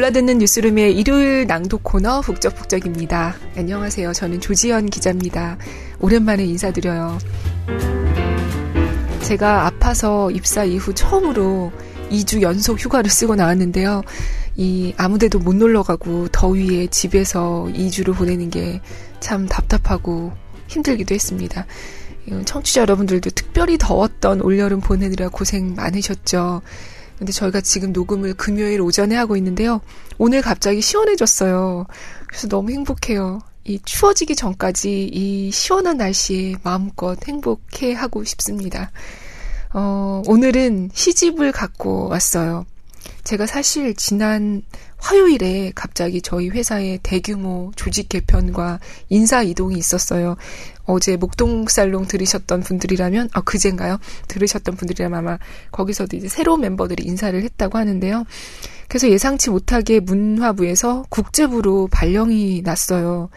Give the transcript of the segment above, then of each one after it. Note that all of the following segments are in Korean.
골라듣는 뉴스룸의 일요일 낭독 코너 북적북적입니다. 안녕하세요. 저는 조지현 기자입니다. 오랜만에 인사드려요. 제가 아파서 입사 이후 처음으로 2주 연속 휴가를 쓰고 나왔는데요. 이 아무데도 못 놀러 가고 더위에 집에서 2주를 보내는 게 참 답답하고 힘들기도 했습니다. 청취자 여러분들도 특별히 더웠던 올여름 보내느라 고생 많으셨죠. 근데 저희가 지금 녹음을 금요일 오전에 하고 있는데요. 오늘 갑자기 시원해졌어요. 그래서 너무 행복해요. 이 추워지기 전까지 이 시원한 날씨에 마음껏 행복해 하고 싶습니다. 어, 오늘은 시집을 갖고 왔어요. 제가 사실 지난 화요일에 갑자기 저희 회사에 대규모 조직 개편과 인사 이동이 있었어요. 어제 목동살롱 들으셨던 분들이라면, 아, 그젠가요? 들으셨던 분들이라면 아마 거기서도 이제 새로운 멤버들이 인사를 했다고 하는데요. 그래서 예상치 못하게 문화부에서 국제부로 발령이 났어요.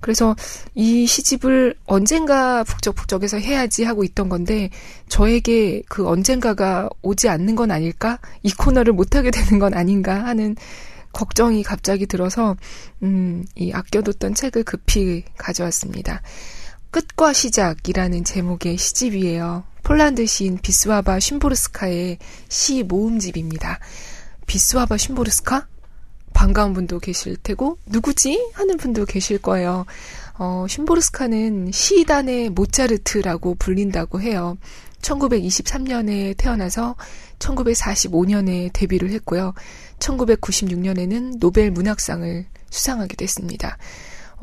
그래서 이 시집을 언젠가 북적북적해서 해야지 하고 있던 건데 저에게 그 언젠가가 오지 않는 건 아닐까? 이 코너를 못하게 되는 건 아닌가 하는 걱정이 갑자기 들어서 음, 이 아껴뒀던 책을 급히 가져왔습니다. 끝과 시작이라는 제목의 시집이에요. 폴란드 시인 비스와바 슌보르스카의 시 모음집입니다. 비스와바 슌보르스카? 반가운 분도 계실 테고 누구지 하는 분도 계실 거예요. 어, 슌보르스카는 시단의 모차르트라고 불린다고 해요. 1923년에 태어나서 1945년에 데뷔를 했고요. 1996년에는 노벨 문학상을 수상하게 됐습니다.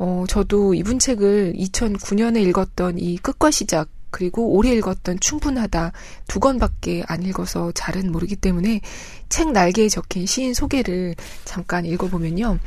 어, 저도 이분 책을 2009년에 읽었던 이 끝과 시작 그리고 올해 읽었던 충분하다 두 권밖에 안 읽어서 잘은 모르기 때문에 책 날개에 적힌 시인 소개를 잠깐 읽어보면요.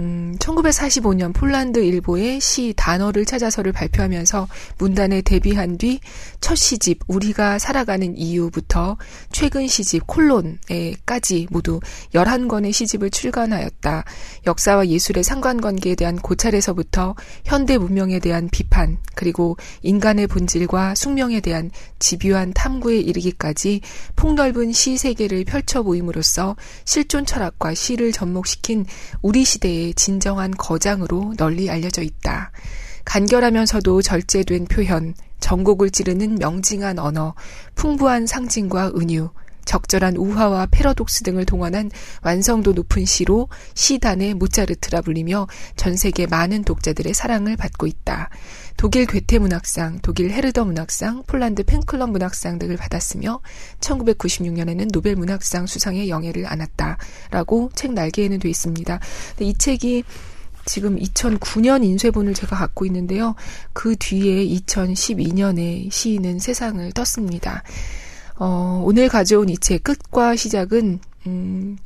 음, 1945년 폴란드 일보의 시 단어를 찾아서를 발표하면서 문단에 데뷔한 뒤 첫 시집 우리가 살아가는 이유부터 최근 시집 콜론에까지 모두 11권의 시집을 출간하였다. 역사와 예술의 상관관계에 대한 고찰에서부터 현대 문명에 대한 비판, 그리고 인간의 본질과 숙명에 대한 집요한 탐구에 이르기까지 폭넓은 시 세계를 펼쳐 보임으로써 실존 철학과 시를 접목시킨 우리 시대의 진정한 거장으로 널리 알려져 있다. 간결하면서도 절제된 표현, 전곡을 찌르는 명징한 언어, 풍부한 상징과 은유, 적절한 우화와 패러독스 등을 동원한 완성도 높은 시로 시단의 모차르트라 불리며 전 세계 많은 독자들의 사랑을 받고 있다. 독일 괴테 문학상, 독일 헤르더 문학상, 폴란드 펜클럽 문학상 등을 받았으며 1996년에는 노벨 문학상 수상의 영예를 안았다라고 책 날개에는 돼 있습니다. 이 책이 지금 2009년 인쇄본을 제가 갖고 있는데요. 그 뒤에 2012년에 시인은 세상을 떴습니다. 어, 오늘 가져온 이 책 끝과 시작은 음,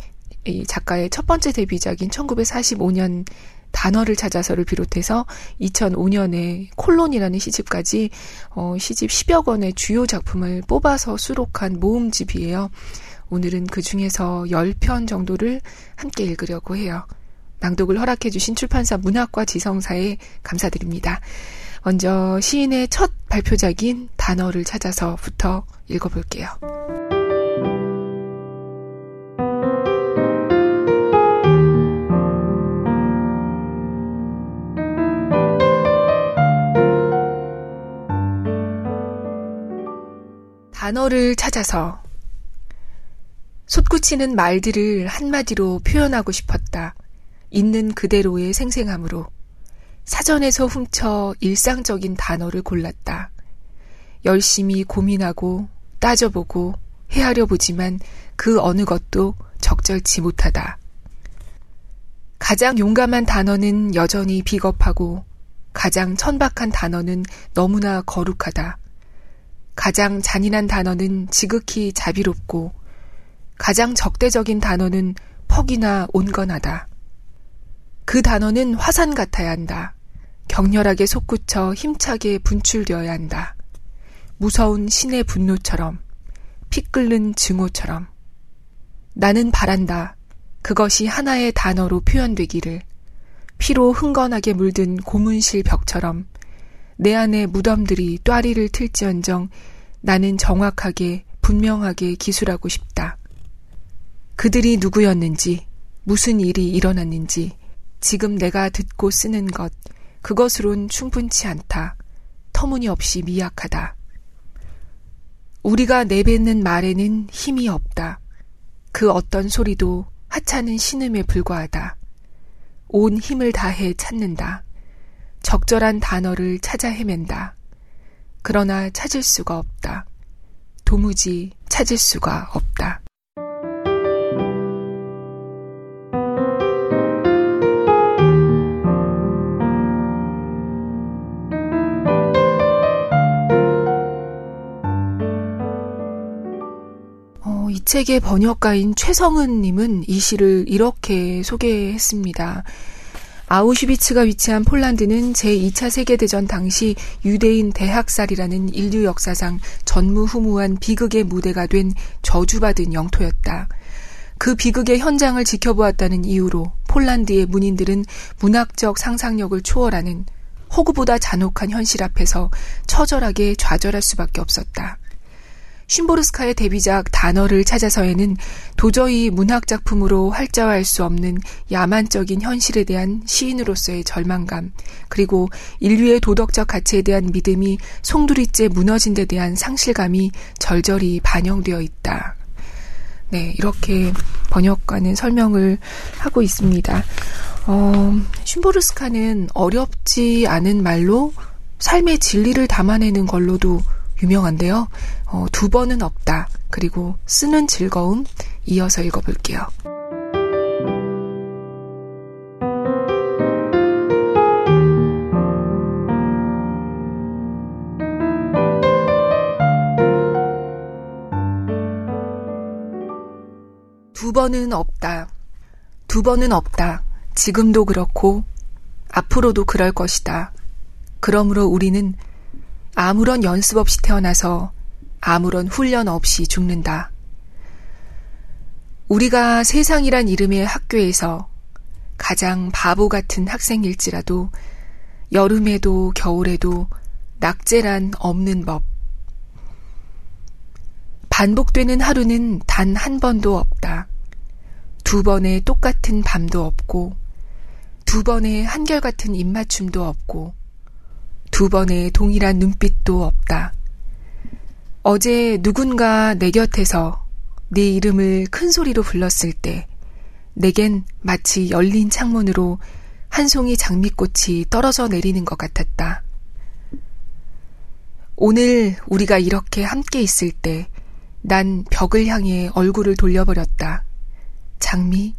이 작가의 첫 번째 데뷔작인 1945년 단어를 찾아서를 비롯해서 2005년에 콜론이라는 시집까지 어, 시집 10여 권의 주요 작품을 뽑아서 수록한 모음집이에요. 오늘은 그 중에서 10편 정도를 함께 읽으려고 해요. 낭독을 허락해주신 출판사 문학과 지성사에 감사드립니다. 먼저 시인의 첫 발표작인 단어를 찾아서부터 읽어볼게요. 단어를 찾아서 솟구치는 말들을 한마디로 표현하고 싶었다. 있는 그대로의 생생함으로 사전에서 훔쳐 일상적인 단어를 골랐다. 열심히 고민하고 따져보고 헤아려 보지만 그 어느 것도 적절치 못하다. 가장 용감한 단어는 여전히 비겁하고 가장 천박한 단어는 너무나 거룩하다. 가장 잔인한 단어는 지극히 자비롭고 가장 적대적인 단어는 퍽이나 온건하다. 그 단어는 화산 같아야 한다. 격렬하게 솟구쳐 힘차게 분출되어야 한다. 무서운 신의 분노처럼, 피 끓는 증오처럼. 나는 바란다. 그것이 하나의 단어로 표현되기를. 피로 흥건하게 물든 고문실 벽처럼 내 안의 무덤들이 또아리를 틀지언정 나는 정확하게 분명하게 기술하고 싶다. 그들이 누구였는지, 무슨 일이 일어났는지 지금 내가 듣고 쓰는 것, 그것으론 충분치 않다. 터무니없이 미약하다. 우리가 내뱉는 말에는 힘이 없다. 그 어떤 소리도 하찮은 신음에 불과하다. 온 힘을 다해 찾는다. 적절한 단어를 찾아 헤맨다. 그러나 찾을 수가 없다. 도무지 찾을 수가 없다. 책의 번역가인 최성은 님은 이 시를 이렇게 소개했습니다. 아우슈비츠가 위치한 폴란드는 제2차 세계대전 당시 유대인 대학살이라는 인류 역사상 전무후무한 비극의 무대가 된 저주받은 영토였다. 그 비극의 현장을 지켜보았다는 이유로 폴란드의 문인들은 문학적 상상력을 초월하는 호구보다 잔혹한 현실 앞에서 처절하게 좌절할 수밖에 없었다. 쉼보르스카의 데뷔작 단어를 찾아서에는 도저히 문학 작품으로 활자화할 수 없는 야만적인 현실에 대한 시인으로서의 절망감, 그리고 인류의 도덕적 가치에 대한 믿음이 송두리째 무너진 데 대한 상실감이 절절히 반영되어 있다. 네, 이렇게 번역가는 설명을 하고 있습니다. 어, 쉼보르스카는 어렵지 않은 말로 삶의 진리를 담아내는 걸로도 유명한데요. 어, 두 번은 없다. 그리고 쓰는 즐거움 이어서 읽어볼게요. 두 번은 없다. 두 번은 없다. 지금도 그렇고 앞으로도 그럴 것이다. 그러므로 우리는 아무런 연습 없이 태어나서 아무런 훈련 없이 죽는다. 우리가 세상이란 이름의 학교에서 가장 바보 같은 학생일지라도 여름에도 겨울에도 낙제란 없는 법. 반복되는 하루는 단 한 번도 없다. 두 번의 똑같은 밤도 없고, 두 번의 한결같은 입맞춤도 없고, 두 번의 동일한 눈빛도 없다. 어제 누군가 내 곁에서 네 이름을 큰 소리로 불렀을 때 내겐 마치 열린 창문으로 한 송이 장미꽃이 떨어져 내리는 것 같았다. 오늘 우리가 이렇게 함께 있을 때 난 벽을 향해 얼굴을 돌려버렸다. 장미?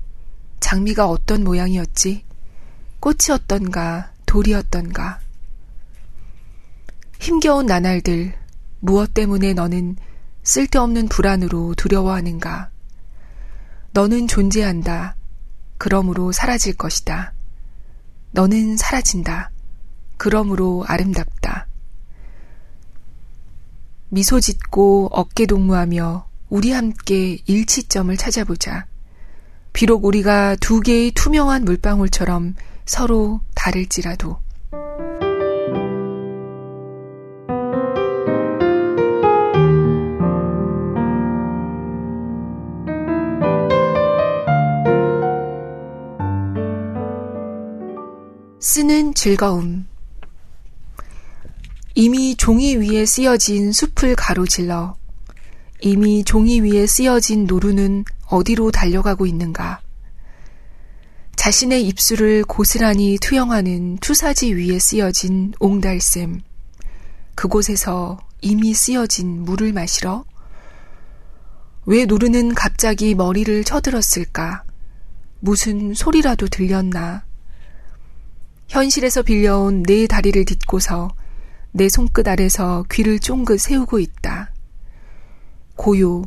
장미가 어떤 모양이었지? 꽃이었던가, 돌이었던가. 힘겨운 나날들, 무엇 때문에 너는 쓸데없는 불안으로 두려워하는가? 너는 존재한다. 그러므로 사라질 것이다. 너는 사라진다. 그러므로 아름답다. 미소 짓고 어깨 동무하며 우리 함께 일치점을 찾아보자. 비록 우리가 두 개의 투명한 물방울처럼 서로 다를지라도. 쓰는 즐거움. 이미 종이 위에 쓰여진 숲을 가로질러 이미 종이 위에 쓰여진 노루는 어디로 달려가고 있는가? 자신의 입술을 고스란히 투영하는 투사지 위에 쓰여진 옹달샘. 그곳에서 이미 쓰여진 물을 마시러? 왜 노루는 갑자기 머리를 쳐들었을까? 무슨 소리라도 들렸나? 현실에서 빌려온 내 다리를 딛고서 내 손끝 아래서 귀를 쫑긋 세우고 있다. 고요.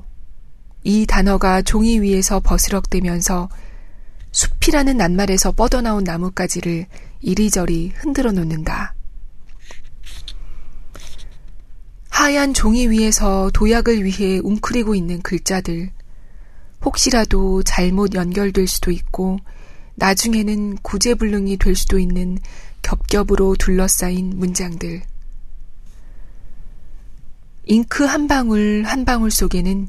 이 단어가 종이 위에서 버스럭대면서 숲이라는 낱말에서 뻗어나온 나뭇가지를 이리저리 흔들어 놓는다. 하얀 종이 위에서 도약을 위해 웅크리고 있는 글자들. 혹시라도 잘못 연결될 수도 있고 나중에는 구제불능이 될 수도 있는 겹겹으로 둘러싸인 문장들. 잉크 한 방울 한 방울 속에는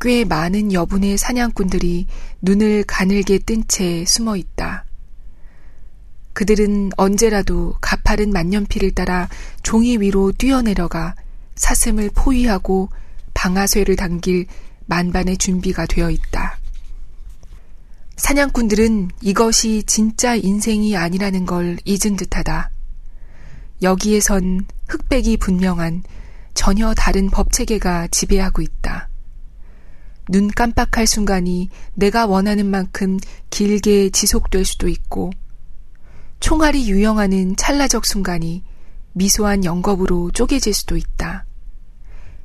꽤 많은 여분의 사냥꾼들이 눈을 가늘게 뜬 채 숨어 있다. 그들은 언제라도 가파른 만년필을 따라 종이 위로 뛰어내려가 사슴을 포위하고 방아쇠를 당길 만반의 준비가 되어 있다. 사냥꾼들은 이것이 진짜 인생이 아니라는 걸 잊은 듯하다. 여기에선 흑백이 분명한 전혀 다른 법 체계가 지배하고 있다. 눈 깜빡할 순간이 내가 원하는 만큼 길게 지속될 수도 있고, 총알이 유영하는 찰나적 순간이 미소한 영겁으로 쪼개질 수도 있다.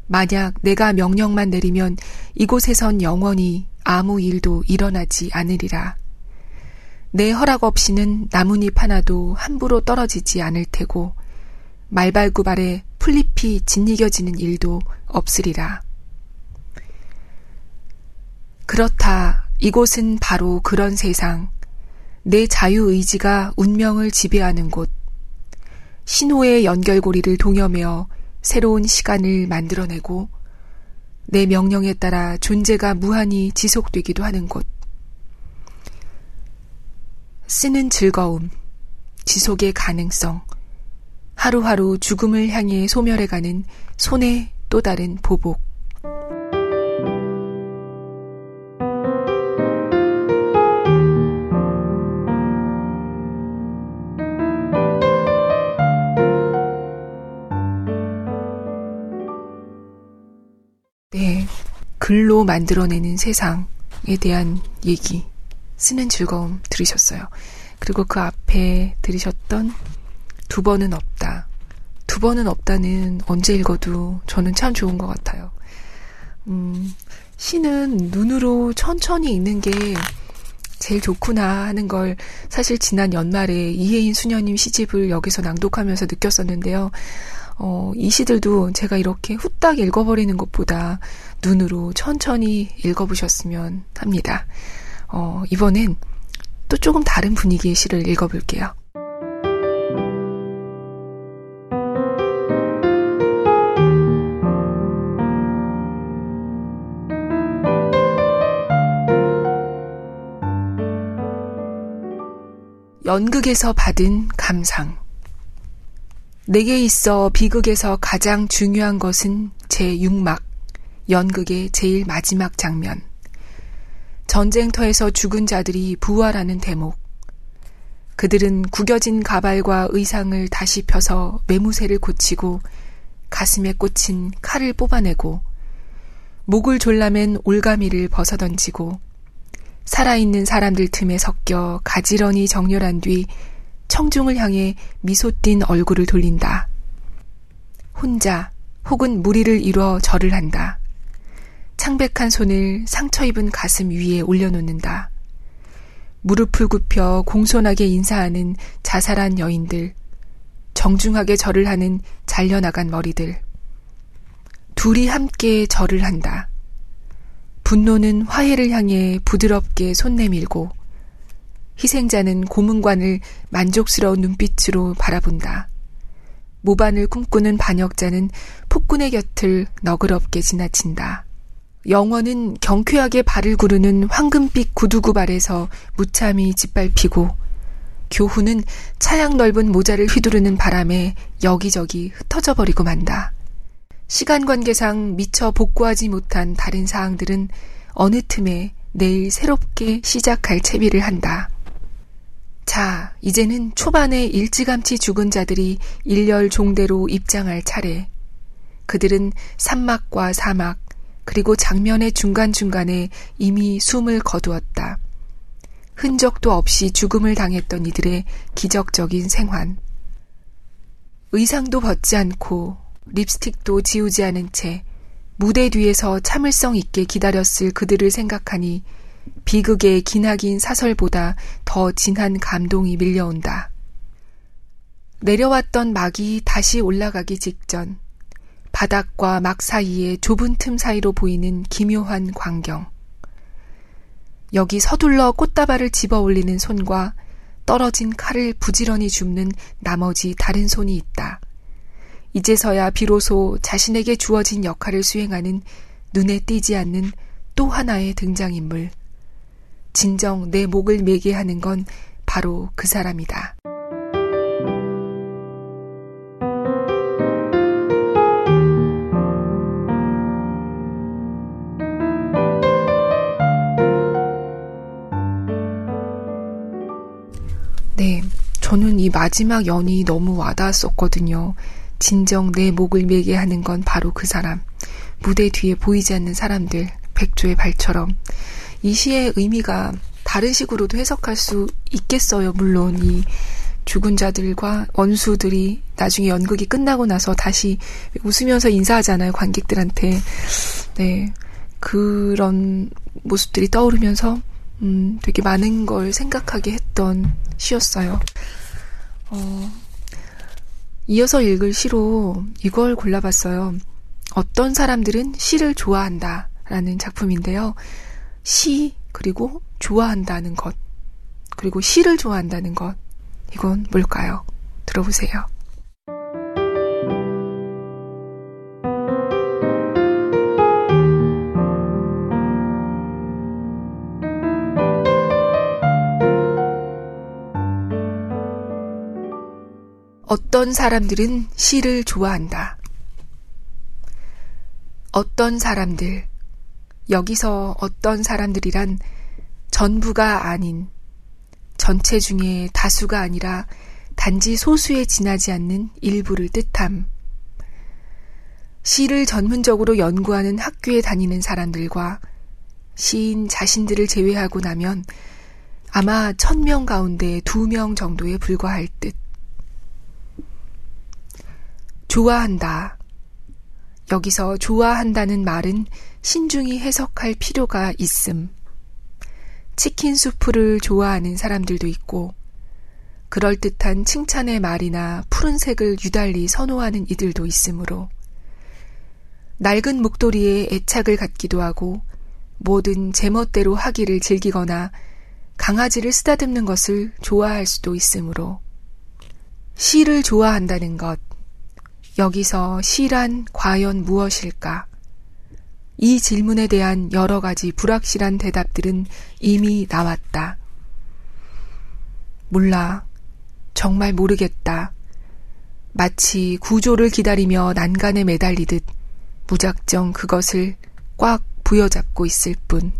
만약 내가 명령만 내리면 이곳에선 영원히 아무 일도 일어나지 않으리라. 내 허락 없이는 나뭇잎 하나도 함부로 떨어지지 않을 테고 말발굽 아래 풀잎이 짓이겨지는 일도 없으리라. 그렇다. 이곳은 바로 그런 세상. 내 자유의지가 운명을 지배하는 곳. 신호의 연결고리를 동여매어 새로운 시간을 만들어내고 내 명령에 따라 존재가 무한히 지속되기도 하는 곳. 쓰는 즐거움, 지속의 가능성, 하루하루 죽음을 향해 소멸해가는 손의 또 다른 보복. 글로 만들어내는 세상에 대한 얘기, 쓰는 즐거움 들으셨어요. 그리고 그 앞에 들으셨던 두 번은 없다. 두 번은 없다는 언제 읽어도 저는 참 좋은 것 같아요. 음, 시는 눈으로 천천히 읽는 게 제일 좋구나 하는 걸 사실 지난 연말에 이혜인 수녀님 시집을 여기서 낭독하면서 느꼈었는데요. 어, 이 시들도 제가 이렇게 후딱 읽어버리는 것보다 눈으로 천천히 읽어보셨으면 합니다. 어, 이번엔 또 조금 다른 분위기의 시를 읽어볼게요. 연극에서 받은 감상. 내게 있어 비극에서 가장 중요한 것은 제6막, 연극의 제일 마지막 장면. 전쟁터에서 죽은 자들이 부활하는 대목. 그들은 구겨진 가발과 의상을 다시 펴서 매무새를 고치고 가슴에 꽂힌 칼을 뽑아내고 목을 졸라맨 올가미를 벗어던지고 살아있는 사람들 틈에 섞여 가지런히 정렬한 뒤 청중을 향해 미소 띤 얼굴을 돌린다. 혼자 혹은 무리를 이뤄 절을 한다. 창백한 손을 상처 입은 가슴 위에 올려놓는다. 무릎을 굽혀 공손하게 인사하는 자살한 여인들, 정중하게 절을 하는 잘려나간 머리들. 둘이 함께 절을 한다. 분노는 화해를 향해 부드럽게 손 내밀고, 희생자는 고문관을 만족스러운 눈빛으로 바라본다. 모반을 꿈꾸는 반역자는 폭군의 곁을 너그럽게 지나친다. 영원은 경쾌하게 발을 구르는 황금빛 구두구 발에서 무참히 짓밟히고 교훈은 차양 넓은 모자를 휘두르는 바람에 여기저기 흩어져 버리고 만다. 시간 관계상 미처 복구하지 못한 다른 사항들은 어느 틈에 내일 새롭게 시작할 채비를 한다. 자, 이제는 초반에 일찌감치 죽은 자들이 일렬 종대로 입장할 차례. 그들은 산막과 사막, 그리고 장면의 중간중간에 이미 숨을 거두었다. 흔적도 없이 죽음을 당했던 이들의 기적적인 생환. 의상도 벗지 않고 립스틱도 지우지 않은 채 무대 뒤에서 참을성 있게 기다렸을 그들을 생각하니 비극의 기나긴 사설보다 더 진한 감동이 밀려온다. 내려왔던 막이 다시 올라가기 직전 바닥과 막 사이에 좁은 틈 사이로 보이는 기묘한 광경. 여기 서둘러 꽃다발을 집어 올리는 손과 떨어진 칼을 부지런히 줍는 나머지 다른 손이 있다. 이제서야 비로소 자신에게 주어진 역할을 수행하는 눈에 띄지 않는 또 하나의 등장인물. 진정 내 목을 매게 하는 건 바로 그 사람이다. 네. 저는 이 마지막 연이 너무 와닿았었거든요. 진정 내 목을 매게 하는 건 바로 그 사람. 무대 뒤에 보이지 않는 사람들. 백조의 발처럼. 이 시의 의미가 다른 식으로도 해석할 수 있겠어요. 물론 이 죽은 자들과 원수들이 나중에 연극이 끝나고 나서 다시 웃으면서 인사하잖아요. 관객들한테. 네. 그런 모습들이 떠오르면서 음, 되게 많은 걸 생각하게 했던 시였어요. 어, 이어서 읽을 시로 이걸 골라봤어요. 어떤 사람들은 시를 좋아한다 라는 작품인데요. 시, 그리고 좋아한다는 것, 그리고 시를 좋아한다는 것, 이건 뭘까요? 들어보세요. 어떤 사람들은 시를 좋아한다. 어떤 사람들, 여기서 어떤 사람들이란 전부가 아닌 전체 중에 다수가 아니라 단지 소수에 지나지 않는 일부를 뜻함. 시를 전문적으로 연구하는 학교에 다니는 사람들과 시인 자신들을 제외하고 나면 아마 천 명 가운데 두 명 정도에 불과할 듯. 좋아한다. 여기서 좋아한다는 말은 신중히 해석할 필요가 있음. 치킨 수프를 좋아하는 사람들도 있고, 그럴듯한 칭찬의 말이나 푸른색을 유달리 선호하는 이들도 있으므로, 낡은 목도리에 애착을 갖기도 하고, 뭐든 제멋대로 하기를 즐기거나, 강아지를 쓰다듬는 것을 좋아할 수도 있으므로, 시를 좋아한다는 것, 여기서 시란 과연 무엇일까? 이 질문에 대한 여러 가지 불확실한 대답들은 이미 나왔다. 몰라. 정말 모르겠다. 마치 구조를 기다리며 난간에 매달리듯 무작정 그것을 꽉 부여잡고 있을 뿐.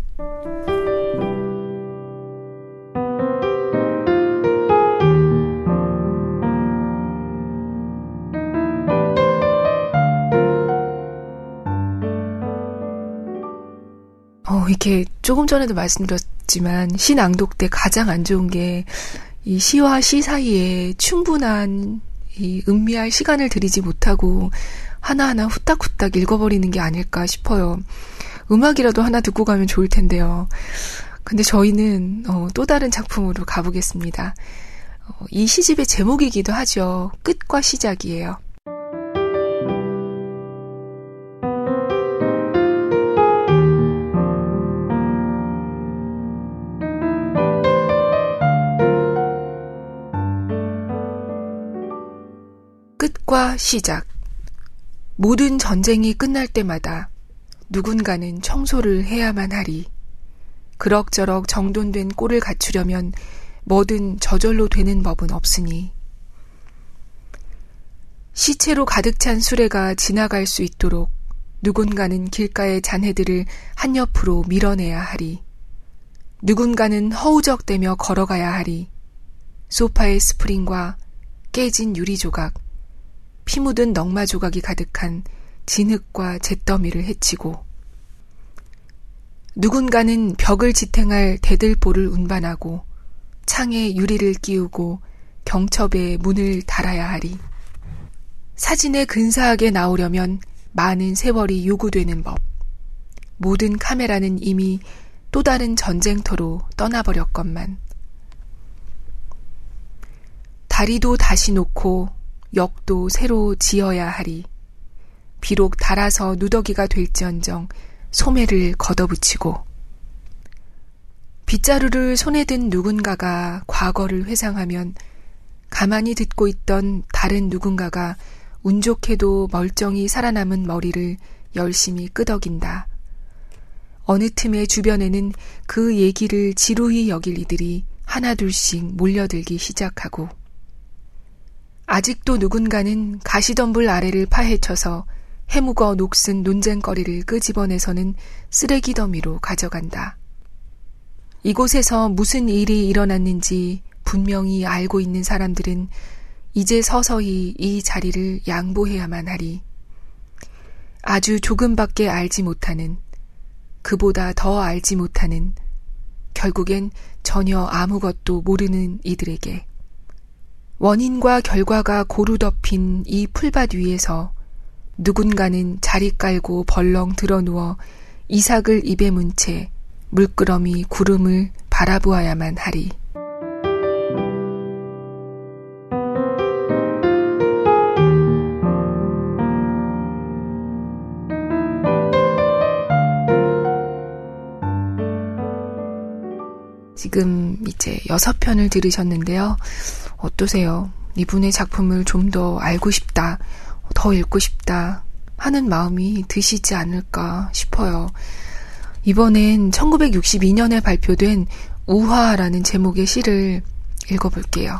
이렇게 조금 전에도 말씀드렸지만 시 낭독 때 가장 안 좋은 게 이 시와 시 사이에 충분한 이 음미할 시간을 들이지 못하고 하나하나 후딱후딱 읽어버리는 게 아닐까 싶어요. 음악이라도 하나 듣고 가면 좋을 텐데요. 근데 저희는 어, 또 다른 작품으로 가보겠습니다. 어, 이 시집의 제목이기도 하죠. 끝과 시작이에요. 끝과 시작. 모든 전쟁이 끝날 때마다 누군가는 청소를 해야만 하리. 그럭저럭 정돈된 꼴을 갖추려면 뭐든 저절로 되는 법은 없으니. 시체로 가득 찬 수레가 지나갈 수 있도록 누군가는 길가의 잔해들을 한 옆으로 밀어내야 하리. 누군가는 허우적대며 걸어가야 하리. 소파의 스프링과 깨진 유리 조각, 피 묻은 넝마 조각이 가득한 진흙과 잿더미를 헤치고 누군가는 벽을 지탱할 대들보를 운반하고 창에 유리를 끼우고 경첩에 문을 달아야 하리. 사진에 근사하게 나오려면 많은 세월이 요구되는 법. 모든 카메라는 이미 또 다른 전쟁터로 떠나버렸건만. 다리도 다시 놓고 역도 새로 지어야 하리. 비록 달아서 누더기가 될지언정 소매를 걷어붙이고 빗자루를 손에 든 누군가가 과거를 회상하면 가만히 듣고 있던 다른 누군가가 운 좋게도 멀쩡히 살아남은 머리를 열심히 끄덕인다. 어느 틈에 주변에는 그 얘기를 지루히 여길 이들이 하나둘씩 몰려들기 시작하고 아직도 누군가는 가시덤불 아래를 파헤쳐서 해묵어 녹슨 논쟁거리를 끄집어내서는 쓰레기 더미로 가져간다. 이곳에서 무슨 일이 일어났는지 분명히 알고 있는 사람들은 이제 서서히 이 자리를 양보해야만 하리. 아주 조금밖에 알지 못하는, 그보다 더 알지 못하는, 결국엔 전혀 아무것도 모르는 이들에게 원인과 결과가 고루 덮인 이 풀밭 위에서 누군가는 자리 깔고 벌렁 드러누워 이삭을 입에 문 채 물끄러미 구름을 바라보아야만 하리. 지금 이제 여섯 편을 들으셨는데요. 어떠세요? 이분의 작품을 좀 더 알고 싶다, 더 읽고 싶다 하는 마음이 드시지 않을까 싶어요. 이번엔 1962년에 발표된 우화라는 제목의 시를 읽어볼게요.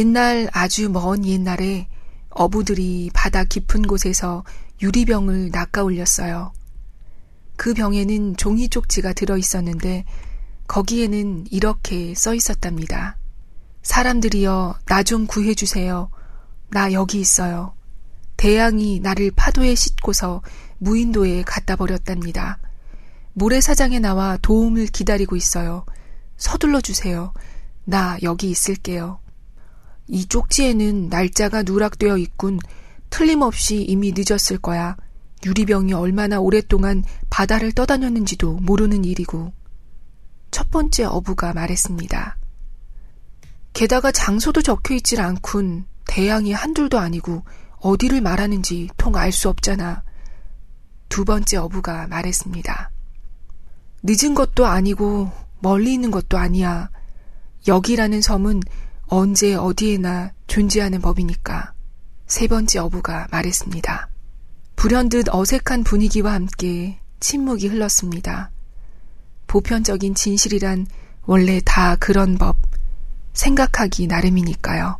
옛날 아주 먼 옛날에 어부들이 바다 깊은 곳에서 유리병을 낚아 올렸어요. 그 병에는 종이 쪽지가 들어 있었는데 거기에는 이렇게 써 있었답니다. 사람들이여, 나 좀 구해주세요. 나 여기 있어요. 대양이 나를 파도에 싣고서 무인도에 갖다 버렸답니다. 모래사장에 나와 도움을 기다리고 있어요. 서둘러 주세요. 나 여기 있을게요. 이 쪽지에는 날짜가 누락되어 있군. 틀림없이 이미 늦었을 거야. 유리병이 얼마나 오랫동안 바다를 떠다녔는지도 모르는 일이고. 첫 번째 어부가 말했습니다. 게다가 장소도 적혀 있질 않군. 대양이 한둘도 아니고 어디를 말하는지 통 알 수 없잖아. 두 번째 어부가 말했습니다. 늦은 것도 아니고 멀리 있는 것도 아니야. 여기라는 섬은 언제 어디에나 존재하는 법이니까. 세 번째 어부가 말했습니다. 불현듯 어색한 분위기와 함께 침묵이 흘렀습니다. 보편적인 진실이란 원래 다 그런 법, 생각하기 나름이니까요.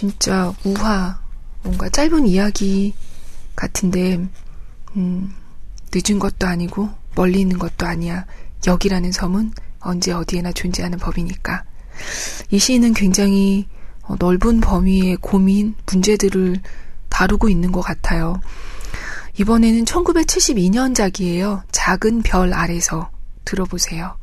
진짜 우화, 뭔가 짧은 이야기 같은데, 음, 늦은 것도 아니고 멀리 있는 것도 아니야. 여기라는 섬은 언제 어디에나 존재하는 법이니까. 이 시인은 굉장히 어, 넓은 범위의 고민, 문제들을 다루고 있는 것 같아요. 이번에는 1972년작이에요. 작은 별 아래서 들어보세요.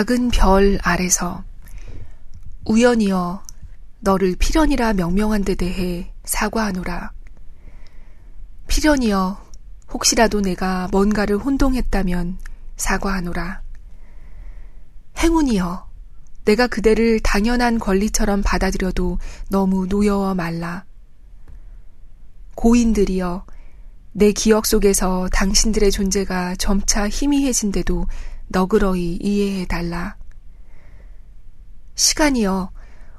작은 별 아래서 우연이여 너를 필연이라 명명한 데 대해 사과하노라. 필연이여 혹시라도 내가 뭔가를 혼동했다면 사과하노라. 행운이여 내가 그대를 당연한 권리처럼 받아들여도 너무 노여워 말라. 고인들이여 내 기억 속에서 당신들의 존재가 점차 희미해진데도 너그러이 이해해 달라. 시간이여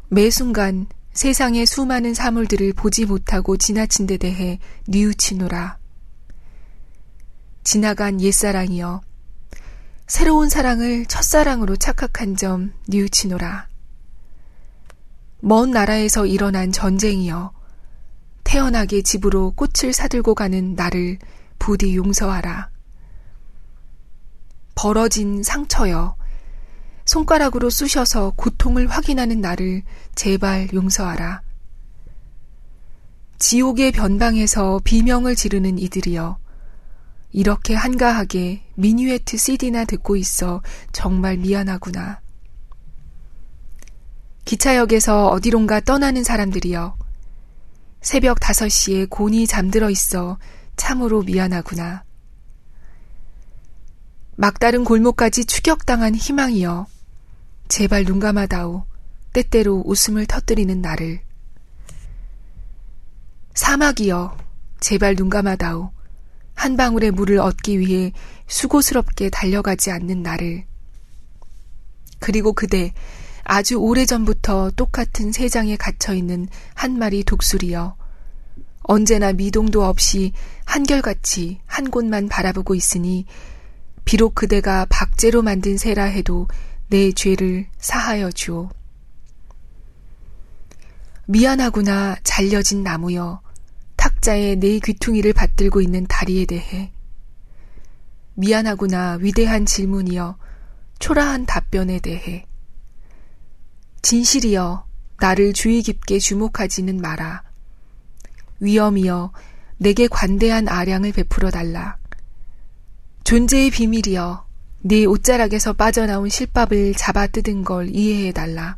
매 순간 세상의 수많은 사물들을 보지 못하고 지나친 데 대해 뉘우치노라. 지나간 옛사랑이여 새로운 사랑을 첫사랑으로 착각한 점 뉘우치노라. 먼 나라에서 일어난 전쟁이여 태연하게 집으로 꽃을 사들고 가는 나를 부디 용서하라. 벌어진 상처여 손가락으로 쑤셔서 고통을 확인하는 나를 제발 용서하라. 지옥의 변방에서 비명을 지르는 이들이여 이렇게 한가하게 미뉴에트 CD나 듣고 있어 정말 미안하구나. 기차역에서 어디론가 떠나는 사람들이여. 새벽 5시에 곤히 잠들어 있어 참으로 미안하구나. 막다른 골목까지 추격당한 희망이여. 제발 눈 감아다오. 때때로 웃음을 터뜨리는 나를. 사막이여. 제발 눈 감아다오. 한 방울의 물을 얻기 위해 수고스럽게 달려가지 않는 나를. 그리고 그대, 아주 오래전부터 똑같은 세장에 갇혀 있는 한 마리 독수리여. 언제나 미동도 없이 한결같이 한 곳만 바라보고 있으니 비록 그대가 박제로 만든 새라 해도 내 죄를 사하여 주오. 미안하구나 잘려진 나무여 탁자에 내 귀퉁이를 받들고 있는 다리에 대해 미안하구나 위대한 질문이여 초라한 답변에 대해 진실이여 나를 주의 깊게 주목하지는 마라. 위험이여 내게 관대한 아량을 베풀어 달라. 존재의 비밀이여 네 옷자락에서 빠져나온 실밥을 잡아 뜯은 걸 이해해 달라.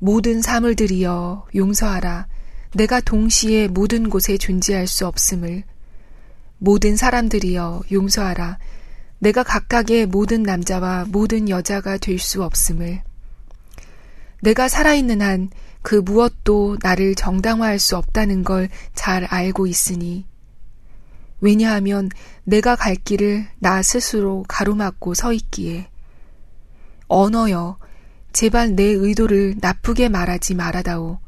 모든 사물들이여 용서하라. 내가 동시에 모든 곳에 존재할 수 없음을. 모든 사람들이여 용서하라. 내가 각각의 모든 남자와 모든 여자가 될 수 없음을. 내가 살아있는 한 그 무엇도 나를 정당화할 수 없다는 걸 잘 알고 있으니. 왜냐하면 내가 갈 길을 나 스스로 가로막고 서 있기에. 언어여, 제발 내 의도를 나쁘게 말하지 말아다오.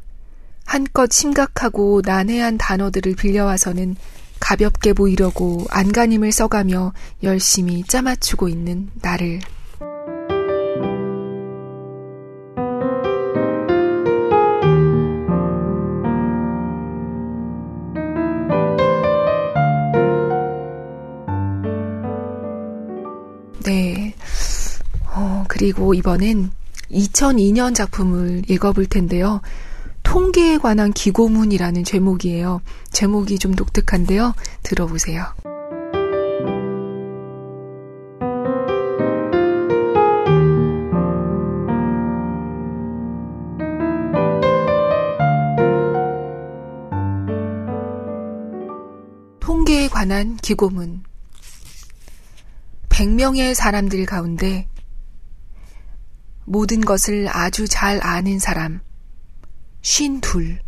한껏 심각하고 난해한 단어들을 빌려와서는 가볍게 보이려고 안간힘을 써가며 열심히 짜맞추고 있는 나를. 그리고 이번엔 2002년 작품을 읽어볼 텐데요. 통계에 관한 기고문이라는 제목이에요. 제목이 좀 독특한데요. 들어보세요. 통계에 관한 기고문. 100명의 사람들 가운데 모든 것을 아주 잘 아는 사람, 쉰 둘.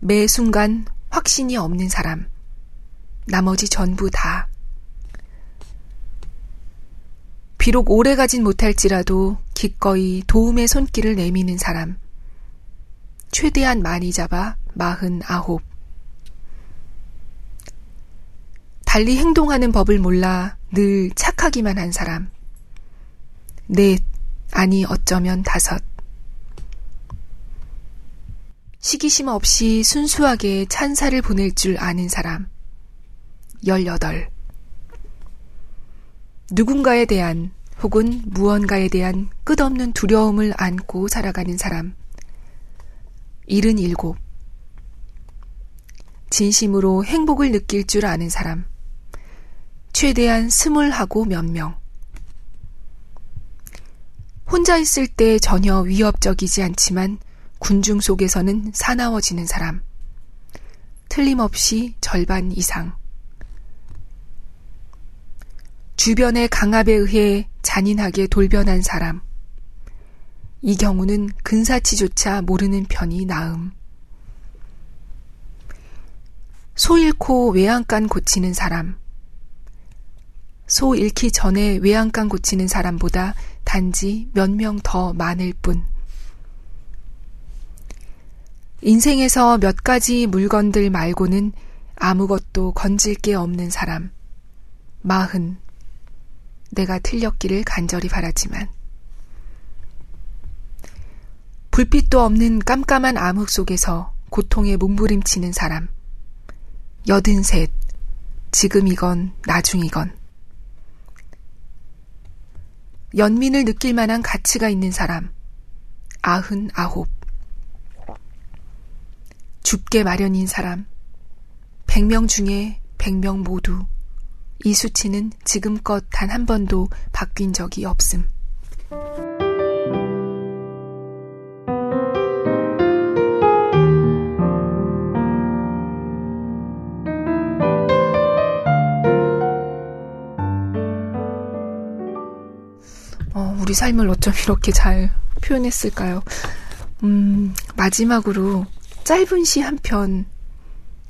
매 순간 확신이 없는 사람, 나머지 전부 다. 비록 오래 가진 못할지라도 기꺼이 도움의 손길을 내미는 사람, 최대한 많이 잡아 마흔 아홉. 달리 행동하는 법을 몰라 늘 착하기만 한 사람. 넷, 아니 어쩌면 다섯. 시기심 없이 순수하게 찬사를 보낼 줄 아는 사람. 열여덟. 누군가에 대한 혹은 무언가에 대한 끝없는 두려움을 안고 살아가는 사람. 일흔일곱. 진심으로 행복을 느낄 줄 아는 사람. 최대한 스물하고 몇 명. 혼자 있을 때 전혀 위협적이지 않지만 군중 속에서는 사나워지는 사람. 틀림없이 절반 이상. 주변의 강압에 의해 잔인하게 돌변한 사람. 이 경우는 근사치조차 모르는 편이 나음. 소 잃고 외양간 고치는 사람. 소 잃기 전에 외양간 고치는 사람보다 단지 몇 명 더 많을 뿐. 인생에서 몇 가지 물건들 말고는 아무것도 건질 게 없는 사람. 마흔. 내가 틀렸기를 간절히 바라지만. 불빛도 없는 깜깜한 암흑 속에서 고통에 몸부림치는 사람. 여든셋. 지금 이건 나중이건. 연민을 느낄 만한 가치가 있는 사람. 아흔 아홉. 죽게 마련인 사람. 100명 중에 100명 모두 이 수치는 지금껏 단 한 번도 바뀐 적이 없음. 우리 삶을 어쩜 이렇게 잘 표현했을까요? 음, 마지막으로 짧은 시 한 편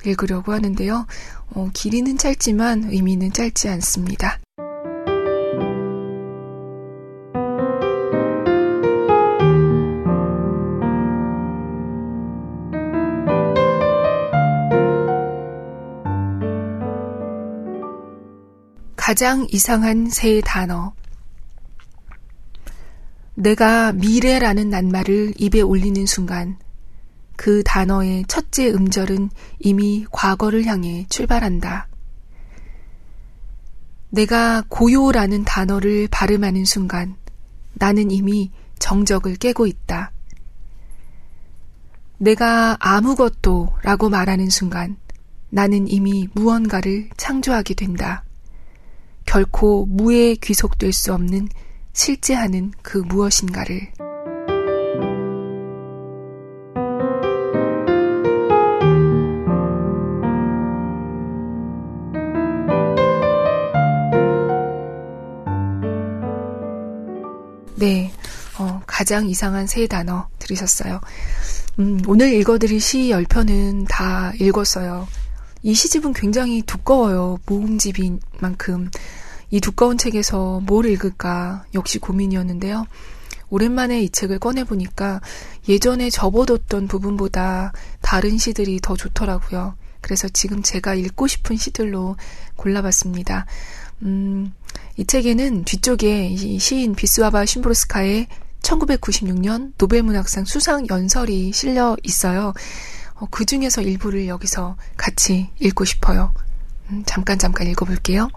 읽으려고 하는데요. 어, 길이는 짧지만 의미는 짧지 않습니다. 가장 이상한 세 단어. 내가 미래라는 낱말을 입에 올리는 순간 그 단어의 첫째 음절은 이미 과거를 향해 출발한다. 내가 고요라는 단어를 발음하는 순간 나는 이미 정적을 깨고 있다. 내가 아무것도 라고 말하는 순간 나는 이미 무언가를 창조하게 된다. 결코 무에 귀속될 수 없는 실제 하는 그 무엇인가를. 네, 어, 가장 이상한 세 단어 들으셨어요. 음, 오늘 읽어드릴 시 10편은 다 읽었어요. 이 시집은 굉장히 두꺼워요. 모음집인 만큼. 이 두꺼운 책에서 뭘 읽을까 역시 고민이었는데요. 오랜만에 이 책을 꺼내보니까 예전에 접어뒀던 부분보다 다른 시들이 더 좋더라고요. 그래서 지금 제가 읽고 싶은 시들로 골라봤습니다. 음, 이 책에는 뒤쪽에 이 시인 비스와바 심브로스카의 1996년 노벨문학상 수상 연설이 실려 있어요. 어, 그 중에서 일부를 여기서 같이 읽고 싶어요. 음, 잠깐 잠깐 읽어볼게요.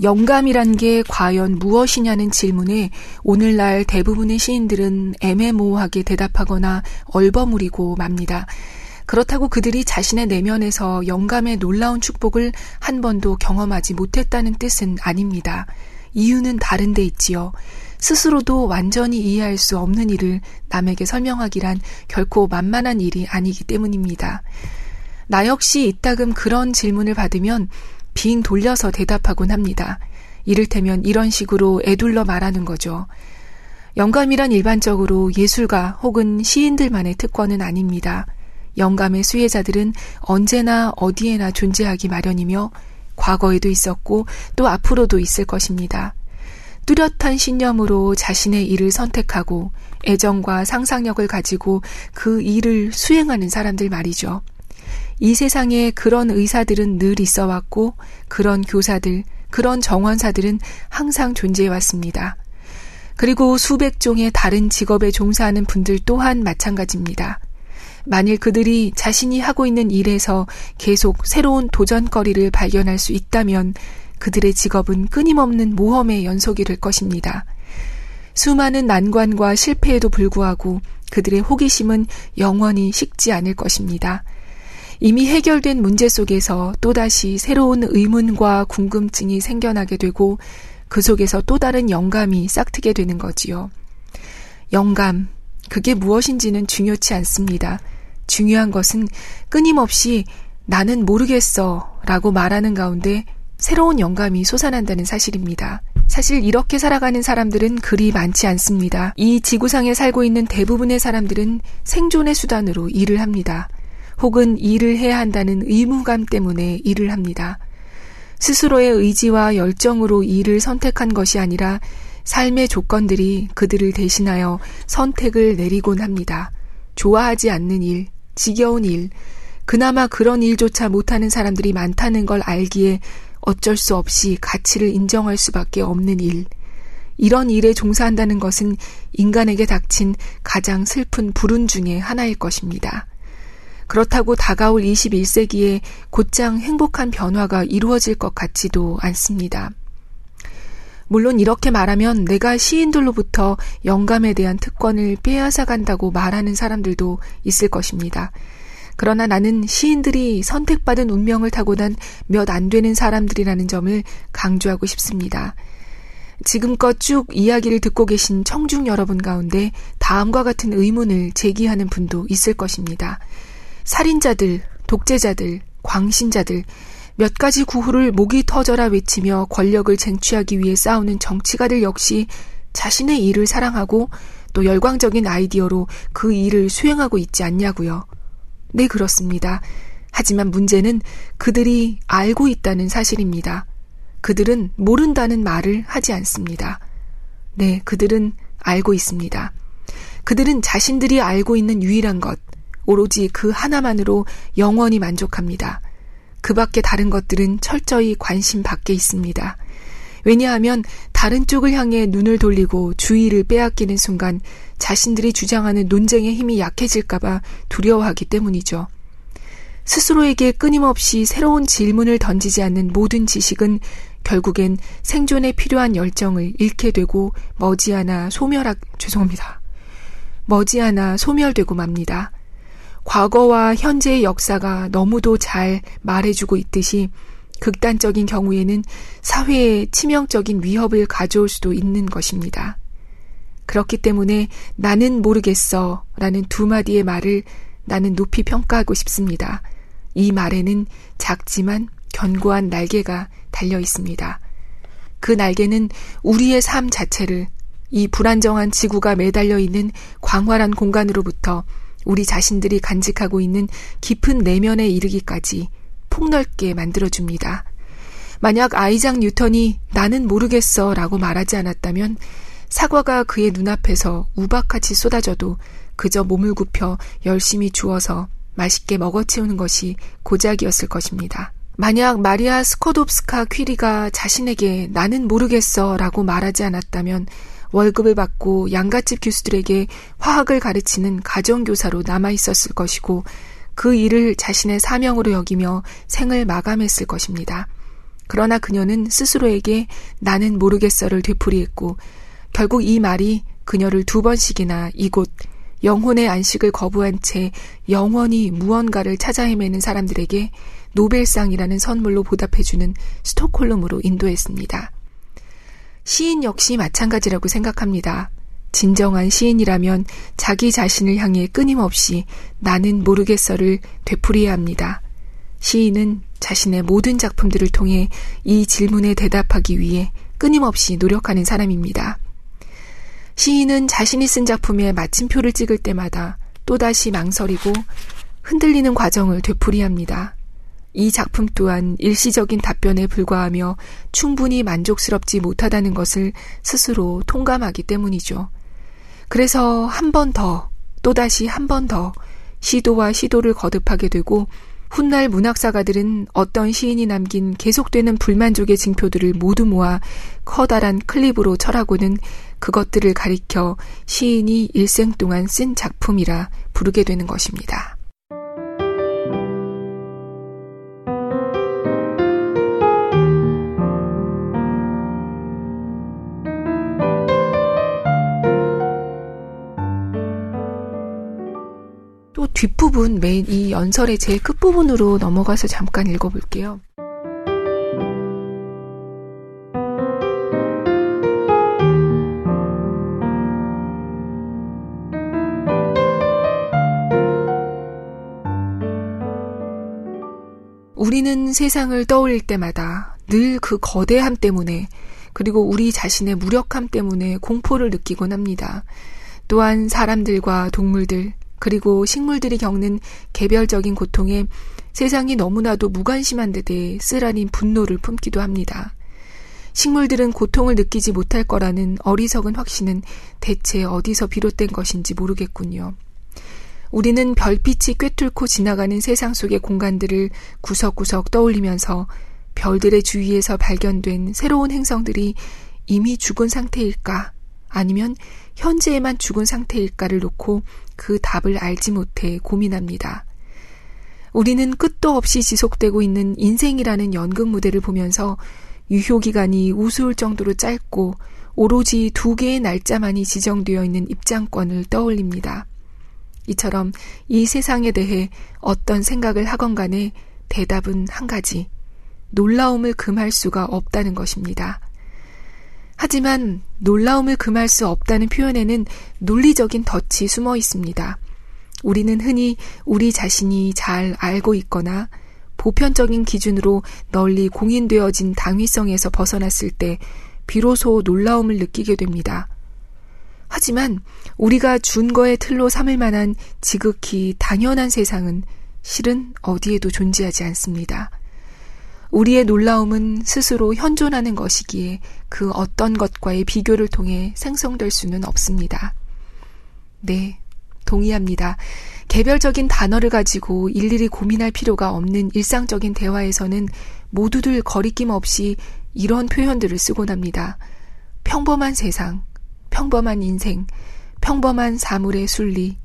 영감이란 게 과연 무엇이냐는 질문에 오늘날 대부분의 시인들은 애매모호하게 대답하거나 얼버무리고 맙니다. 그렇다고 그들이 자신의 내면에서 영감의 놀라운 축복을 한 번도 경험하지 못했다는 뜻은 아닙니다. 이유는 다른 데 있지요. 스스로도 완전히 이해할 수 없는 일을 남에게 설명하기란 결코 만만한 일이 아니기 때문입니다. 나 역시 이따금 그런 질문을 받으면 빙 돌려서 대답하곤 합니다. 이를테면 이런 식으로 애둘러 말하는 거죠. 영감이란 일반적으로 예술가 혹은 시인들만의 특권은 아닙니다. 영감의 수혜자들은 언제나 어디에나 존재하기 마련이며 과거에도 있었고 또 앞으로도 있을 것입니다. 뚜렷한 신념으로 자신의 일을 선택하고 애정과 상상력을 가지고 그 일을 수행하는 사람들 말이죠. 이 세상에 그런 의사들은 늘 있어 왔고 그런 교사들, 그런 정원사들은 항상 존재해 왔습니다. 그리고 수백 종의 다른 직업에 종사하는 분들 또한 마찬가지입니다. 만일 그들이 자신이 하고 있는 일에서 계속 새로운 도전거리를 발견할 수 있다면 그들의 직업은 끊임없는 모험의 연속이 될 것입니다. 수많은 난관과 실패에도 불구하고 그들의 호기심은 영원히 식지 않을 것입니다. 이미 해결된 문제 속에서 또다시 새로운 의문과 궁금증이 생겨나게 되고 그 속에서 또 다른 영감이 싹트게 되는 거지요. 영감, 그게 무엇인지는 중요치 않습니다. 중요한 것은 끊임없이 나는 모르겠어 라고 말하는 가운데 새로운 영감이 솟아난다는 사실입니다. 사실 이렇게 살아가는 사람들은 그리 많지 않습니다. 이 지구상에 살고 있는 대부분의 사람들은 생존의 수단으로 일을 합니다. 혹은 일을 해야 한다는 의무감 때문에 일을 합니다. 스스로의 의지와 열정으로 일을 선택한 것이 아니라 삶의 조건들이 그들을 대신하여 선택을 내리곤 합니다. 좋아하지 않는 일, 지겨운 일, 그나마 그런 일조차 못하는 사람들이 많다는 걸 알기에 어쩔 수 없이 가치를 인정할 수밖에 없는 일. 이런 일에 종사한다는 것은 인간에게 닥친 가장 슬픈 불운 중의 하나일 것입니다. 그렇다고 다가올 21세기에 곧장 행복한 변화가 이루어질 것 같지도 않습니다. 물론 이렇게 말하면 내가 시인들로부터 영감에 대한 특권을 빼앗아 간다고 말하는 사람들도 있을 것입니다. 그러나 나는 시인들이 선택받은 운명을 타고난 몇 안 되는 사람들이라는 점을 강조하고 싶습니다. 지금껏 쭉 이야기를 듣고 계신 청중 여러분 가운데 다음과 같은 의문을 제기하는 분도 있을 것입니다. 살인자들, 독재자들, 광신자들, 몇 가지 구호를 목이 터져라 외치며 권력을 쟁취하기 위해 싸우는 정치가들 역시 자신의 일을 사랑하고 또 열광적인 아이디어로 그 일을 수행하고 있지 않냐고요. 네, 그렇습니다. 하지만 문제는 그들이 알고 있다는 사실입니다. 그들은 모른다는 말을 하지 않습니다. 네, 그들은 알고 있습니다. 그들은 자신들이 알고 있는 유일한 것, 오로지 그 하나만으로 영원히 만족합니다. 그 밖에 다른 것들은 철저히 관심 밖에 있습니다. 왜냐하면 다른 쪽을 향해 눈을 돌리고 주의를 빼앗기는 순간 자신들이 주장하는 논쟁의 힘이 약해질까봐 두려워하기 때문이죠. 스스로에게 끊임없이 새로운 질문을 던지지 않는 모든 지식은 결국엔 생존에 필요한 열정을 잃게 되고 머지않아 소멸하, 죄송합니다. 머지않아 소멸되고 맙니다. 과거와 현재의 역사가 너무도 잘 말해주고 있듯이 극단적인 경우에는 사회에 치명적인 위협을 가져올 수도 있는 것입니다. 그렇기 때문에 나는 모르겠어 라는 두 마디의 말을 나는 높이 평가하고 싶습니다. 이 말에는 작지만 견고한 날개가 달려 있습니다. 그 날개는 우리의 삶 자체를 이 불안정한 지구가 매달려 있는 광활한 공간으로부터 우리 자신들이 간직하고 있는 깊은 내면에 이르기까지 폭넓게 만들어줍니다. 만약 아이작 뉴턴이 나는 모르겠어 라고 말하지 않았다면 사과가 그의 눈앞에서 우박같이 쏟아져도 그저 몸을 굽혀 열심히 주워서 맛있게 먹어치우는 것이 고작이었을 것입니다. 만약 마리아 스코롭스카 퀴리가 자신에게 나는 모르겠어 라고 말하지 않았다면 월급을 받고 양갓집 교수들에게 화학을 가르치는 가정교사로 남아 있었을 것이고 그 일을 자신의 사명으로 여기며 생을 마감했을 것입니다. 그러나 그녀는 스스로에게 나는 모르겠어를 되풀이했고 결국 이 말이 그녀를 두 번씩이나 이곳 영혼의 안식을 거부한 채 영원히 무언가를 찾아 헤매는 사람들에게 노벨상이라는 선물로 보답해주는 스톡홀름으로 인도했습니다. 시인 역시 마찬가지라고 생각합니다. 진정한 시인이라면 자기 자신을 향해 끊임없이 나는 모르겠어를 되풀이해야 합니다. 시인은 자신의 모든 작품들을 통해 이 질문에 대답하기 위해 끊임없이 노력하는 사람입니다. 시인은 자신이 쓴 작품에 마침표를 찍을 때마다 또다시 망설이고 흔들리는 과정을 되풀이합니다. 이 작품 또한 일시적인 답변에 불과하며 충분히 만족스럽지 못하다는 것을 스스로 통감하기 때문이죠. 그래서 한 번 더, 또다시 한 번 더 시도와 시도를 거듭하게 되고 훗날 문학사가들은 어떤 시인이 남긴 계속되는 불만족의 징표들을 모두 모아 커다란 클립으로 철하고는 그것들을 가리켜 시인이 일생 동안 쓴 작품이라 부르게 되는 것입니다. 뒷부분 메인 이 연설의 제일 끝부분으로 넘어가서 잠깐 읽어볼게요. 우리는 세상을 떠올릴 때마다 늘 그 거대함 때문에 그리고 우리 자신의 무력함 때문에 공포를 느끼곤 합니다. 또한 사람들과 동물들, 그리고 식물들이 겪는 개별적인 고통에 세상이 너무나도 무관심한 데 대해 쓰라린 분노를 품기도 합니다. 식물들은 고통을 느끼지 못할 거라는 어리석은 확신은 대체 어디서 비롯된 것인지 모르겠군요. 우리는 별빛이 꿰뚫고 지나가는 세상 속의 공간들을 구석구석 떠올리면서 별들의 주위에서 발견된 새로운 행성들이 이미 죽은 상태일까 아니면 현재에만 죽은 상태일까를 놓고 그 답을 알지 못해 고민합니다. 우리는 끝도 없이 지속되고 있는 인생이라는 연극 무대를 보면서 유효 기간이 우스울 정도로 짧고 오로지 두 개의 날짜만이 지정되어 있는 입장권을 떠올립니다. 이처럼 이 세상에 대해 어떤 생각을 하건 간에 대답은 한 가지. 놀라움을 금할 수가 없다는 것입니다. 하지만 놀라움을 금할 수 없다는 표현에는 논리적인 덫이 숨어 있습니다. 우리는 흔히 우리 자신이 잘 알고 있거나 보편적인 기준으로 널리 공인되어진 당위성에서 벗어났을 때 비로소 놀라움을 느끼게 됩니다. 하지만 우리가 준거의 틀로 삼을 만한 지극히 당연한 세상은 실은 어디에도 존재하지 않습니다. 우리의 놀라움은 스스로 현존하는 것이기에 그 어떤 것과의 비교를 통해 생성될 수는 없습니다. 네, 동의합니다. 개별적인 단어를 가지고 일일이 고민할 필요가 없는 일상적인 대화에서는 모두들 거리낌 없이 이런 표현들을 쓰곤 합니다. 평범한 세상, 평범한 인생, 평범한 사물의 순리.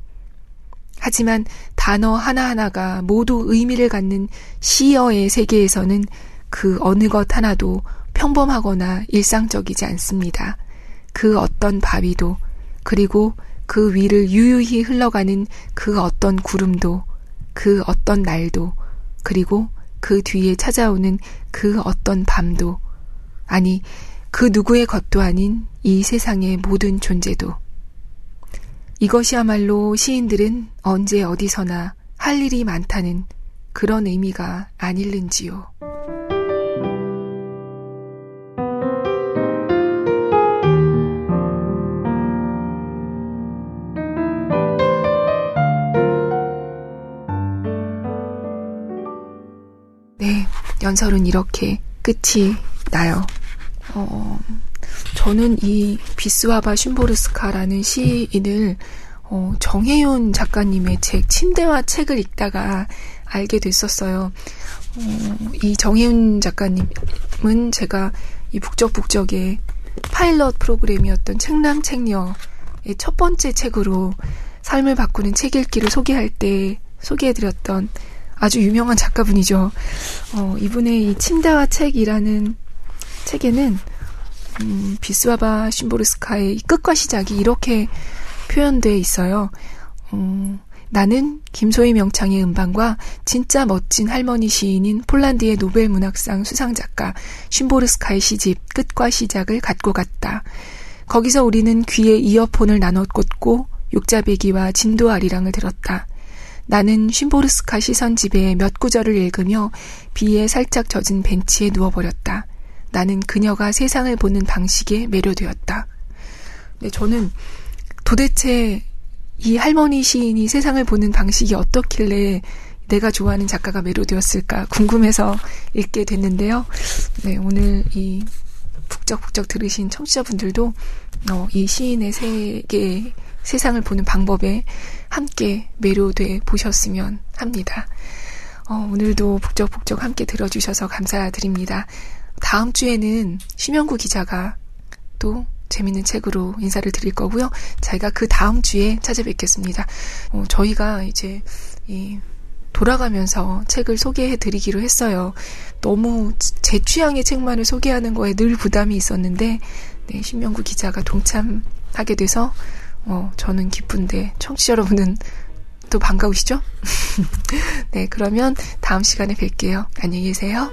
하지만 단어 하나하나가 모두 의미를 갖는 시어의 세계에서는 그 어느 것 하나도 평범하거나 일상적이지 않습니다. 그 어떤 바위도, 그리고 그 위를 유유히 흘러가는 그 어떤 구름도, 그 어떤 날도, 그리고 그 뒤에 찾아오는 그 어떤 밤도, 아니, 그 누구의 것도 아닌 이 세상의 모든 존재도. 이것이야말로 시인들은 언제 어디서나 할 일이 많다는 그런 의미가 아닐는지요. 네, 연설은 이렇게 끝이 나요. 어, 저는 이 비스와바 슌보르스카라는 시인을 어, 정혜윤 작가님의 책 침대와 책을 읽다가 알게 됐었어요. 어, 이 정혜윤 작가님은 제가 이 북적북적의 파일럿 프로그램이었던 책남 책녀의 첫 번째 책으로 삶을 바꾸는 책 읽기를 소개할 때 소개해드렸던 아주 유명한 작가분이죠. 어, 이분의 이 침대와 책이라는 책에는 음, 비스와바 심보르스카의 끝과 시작이 이렇게 표현되어 있어요. 음, 나는 김소희 명창의 음반과 진짜 멋진 할머니 시인인 폴란드의 노벨 문학상 수상 작가 쉼보르스카의 시집 끝과 시작을 갖고 갔다. 거기서 우리는 귀에 이어폰을 나눠 꽂고 육자배기와 진도 아리랑을 들었다. 나는 쉼보르스카 시선 집에 몇 구절을 읽으며 비에 살짝 젖은 벤치에 누워버렸다. 나는 그녀가 세상을 보는 방식에 매료되었다. 네, 저는 도대체 이 할머니 시인이 세상을 보는 방식이 어떻길래 내가 좋아하는 작가가 매료되었을까 궁금해서 읽게 됐는데요. 네, 오늘 이 북적북적 들으신 청취자분들도 어, 이 시인의 세계 세상을 보는 방법에 함께 매료돼 보셨으면 합니다. 어, 오늘도 북적북적 함께 들어주셔서 감사드립니다. 다음 주에는 심영구 기자가 또 재밌는 책으로 인사를 드릴 거고요. 저희가 그 다음 주에 찾아뵙겠습니다. 어, 저희가 이제 이 돌아가면서 책을 소개해 드리기로 했어요. 너무 제 취향의 책만을 소개하는 거에 늘 부담이 있었는데, 네, 신명구 기자가 동참하게 돼서, 어, 저는 기쁜데, 청취자 여러분은 또 반가우시죠? 네, 그러면 다음 시간에 뵐게요. 안녕히 계세요.